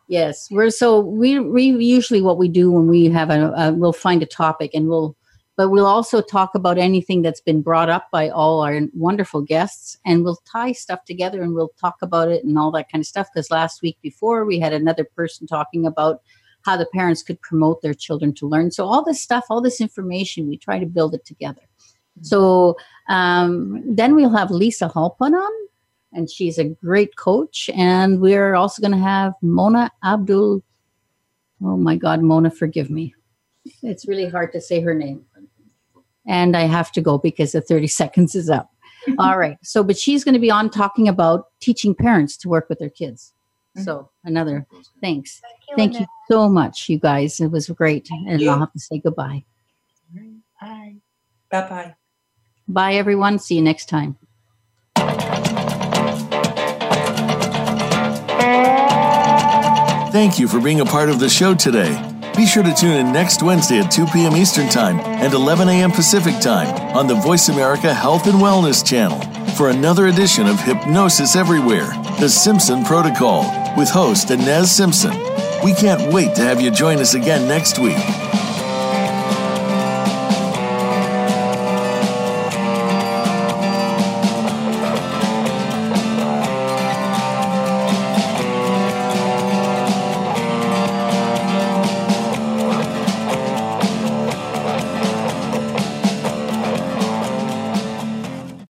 Yes, we're so we we usually what we do when we have a, a we'll find a topic and we'll but we'll also talk about anything that's been brought up by all our wonderful guests and we'll tie stuff together and we'll talk about it and all that kind of stuff. Because last week before we had another person talking about how the parents could promote their children to learn. So all this stuff all this information we try to build it together. So um, then we'll have lisa halpon on and she's a great coach. And we're also going to have Mona Abdul. Oh my God, Mona, forgive me. It's really hard to say her name. And I have to go because the 30 seconds is up. All right. So, but she's going to be on talking about teaching parents to work with their kids. Mm-hmm. So, another thanks. Thank you so much, you guys. It was great. And you. I'll have to say goodbye. Bye. Bye bye. Bye, everyone. See you next time. Thank you for being a part of the show today. Be sure to tune in next Wednesday at 2 p.m. Eastern Time and 11 a.m. Pacific Time on the Voice America Health and Wellness channel for another edition of Hypnosis Everywhere, The Simpson Protocol, with host Inez Simpson. We can't wait to have you join us again next week.